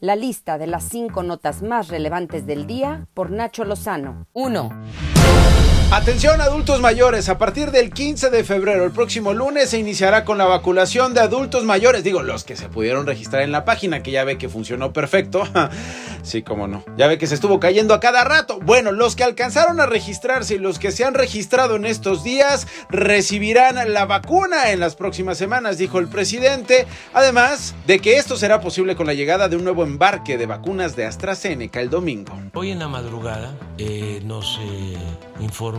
La lista de las cinco notas más relevantes del día por Nacho Lozano. 1. Atención adultos mayores, a partir del 15 de febrero, el próximo lunes, se iniciará con la vacunación de adultos mayores, digo, los que se pudieron registrar en la página, que ya ve que funcionó perfecto. sí, cómo no. Ya ve que se estuvo cayendo a cada rato. Bueno, los que alcanzaron a registrarse y los que se han registrado en estos días recibirán la vacuna en las próximas semanas, dijo el presidente. Además de que esto será posible con la llegada de un nuevo embarque de vacunas de AstraZeneca el domingo. Hoy en la madrugada eh, nos eh, informó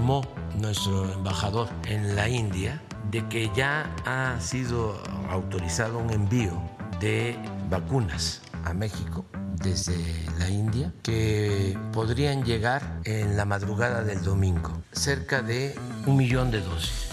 nuestro embajador en la India de que ya ha sido autorizado un envío de vacunas a México desde la India que podrían llegar en la madrugada del domingo, cerca de un millón de dosis.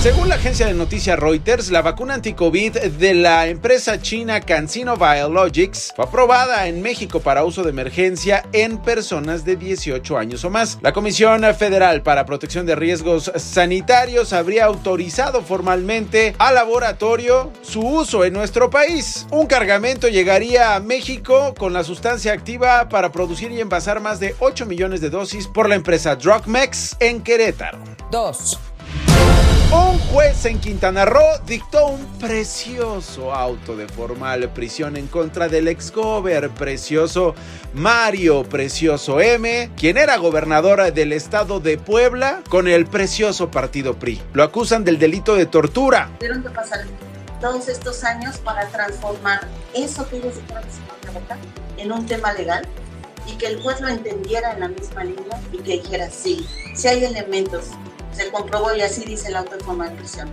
Según la agencia de noticias Reuters, la vacuna anti-COVID de la empresa china CanSino Biologics fue aprobada en México para uso de emergencia en personas de 18 años o más. La Comisión Federal para Protección de Riesgos Sanitarios habría autorizado formalmente al laboratorio su uso en nuestro país. Un cargamento llegaría a México con la sustancia activa para producir y envasar más de 8 millones de dosis por la empresa Drugmex en Querétaro. 2. Un juez en Quintana Roo dictó un precioso auto de formal prisión en contra del exgober precioso Mario Precioso M, quien era gobernador del estado de Puebla con el precioso partido PRI. Lo acusan del delito de tortura. Tuvieron que pasar todos estos años para transformar eso que ellos estaban en un tema legal y que el juez lo entendiera en la misma línea y que dijera sí, si hay elementos se comprobó y así dice el auto de forma de prisión.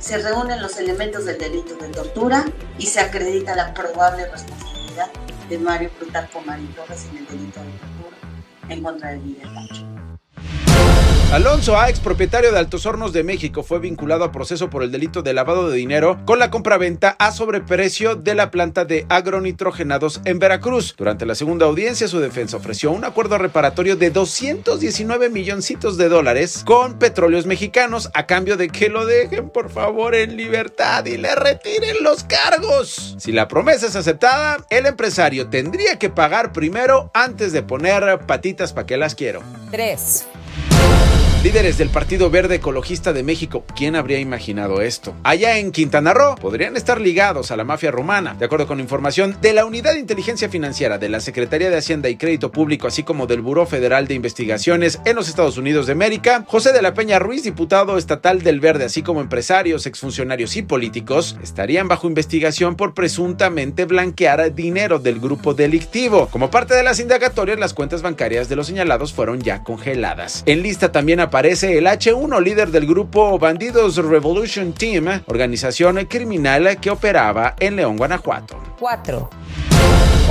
Se reúnen los elementos del delito de tortura y se acredita la probable responsabilidad de Mario Plutarco Marín Torres en el delito de tortura en contra de Miguel Pancho. Alonso A, ex propietario de Altos Hornos de México, fue vinculado a proceso por el delito de lavado de dinero con la compraventa a sobreprecio de la planta de agronitrogenados en Veracruz. Durante la segunda audiencia, su defensa ofreció un acuerdo reparatorio de 219 milloncitos de dólares con petróleos mexicanos a cambio de que lo dejen, por favor, en libertad y le retiren los cargos. Si la promesa es aceptada, el empresario tendría que pagar primero antes de poner patitas para que las quiero. 3. Thank you. Líderes del Partido Verde Ecologista de México, ¿quién habría imaginado esto? Allá en Quintana Roo podrían estar ligados a la mafia rumana. De acuerdo con información de la Unidad de Inteligencia Financiera de la Secretaría de Hacienda y Crédito Público, así como del Buró Federal de Investigaciones en los Estados Unidos de América, José de la Peña Ruiz, diputado estatal del Verde, así como empresarios, exfuncionarios y políticos, estarían bajo investigación por presuntamente blanquear dinero del grupo delictivo. Como parte de las indagatorias, las cuentas bancarias de los señalados fueron ya congeladas. En lista también aparece el H1, líder del grupo Bandidos Revolution Team, organización criminal que operaba en León, Guanajuato. 4.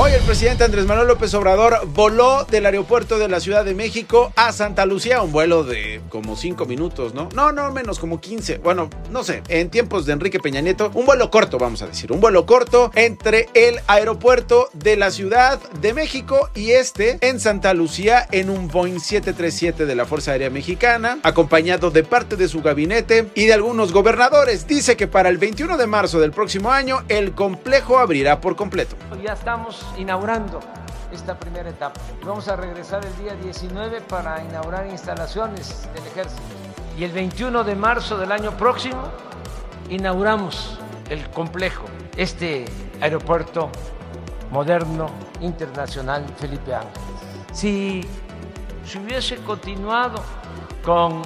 Hoy el presidente Andrés Manuel López Obrador voló del aeropuerto de la Ciudad de México a Santa Lucía, un vuelo de como 5 minutos, ¿no? No, no, menos como 15. Bueno, no sé, en tiempos de Enrique Peña Nieto, un vuelo corto, vamos a decir, un vuelo corto entre el aeropuerto de la Ciudad de México y este en Santa Lucía en un Boeing 737 de la Fuerza Aérea Mexicana, acompañado de parte de su gabinete y de algunos gobernadores. Dice que para el 21 de marzo del próximo año el complejo abrirá por completo. Ya estamos inaugurando esta primera etapa. Vamos a regresar el día 19 para inaugurar instalaciones del ejército. Y el 21 de marzo del año próximo inauguramos el complejo, este aeropuerto moderno internacional Felipe Ángeles. Si se hubiese continuado con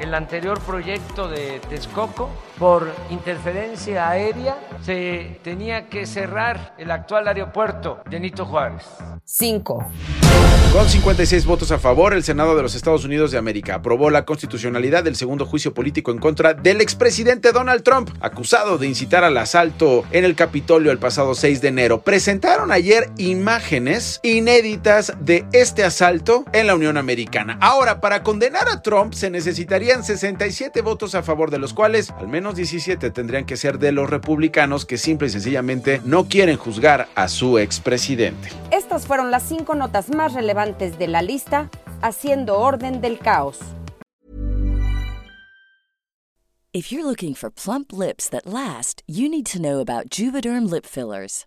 el anterior proyecto de Texcoco, por interferencia aérea, se tenía que cerrar el actual aeropuerto de Nito Juárez. 5. Con 56 votos a favor, el Senado de los Estados Unidos de América aprobó la constitucionalidad del segundo juicio político en contra del expresidente Donald Trump, acusado de incitar al asalto en el Capitolio el pasado 6 de enero. Presentaron ayer imágenes inéditas de este asalto en la Unión Americana. Ahora, para condenar a Trump se necesitarían 67 votos a favor, de los cuales al menos 17 tendrían que ser de los republicanos que simple y sencillamente no quieren juzgar a su expresidente. Estas fueron las cinco notas más relevantes de la lista, haciendo orden del caos. If you're looking for plump lips that last, you need to know about Juvederm lip fillers.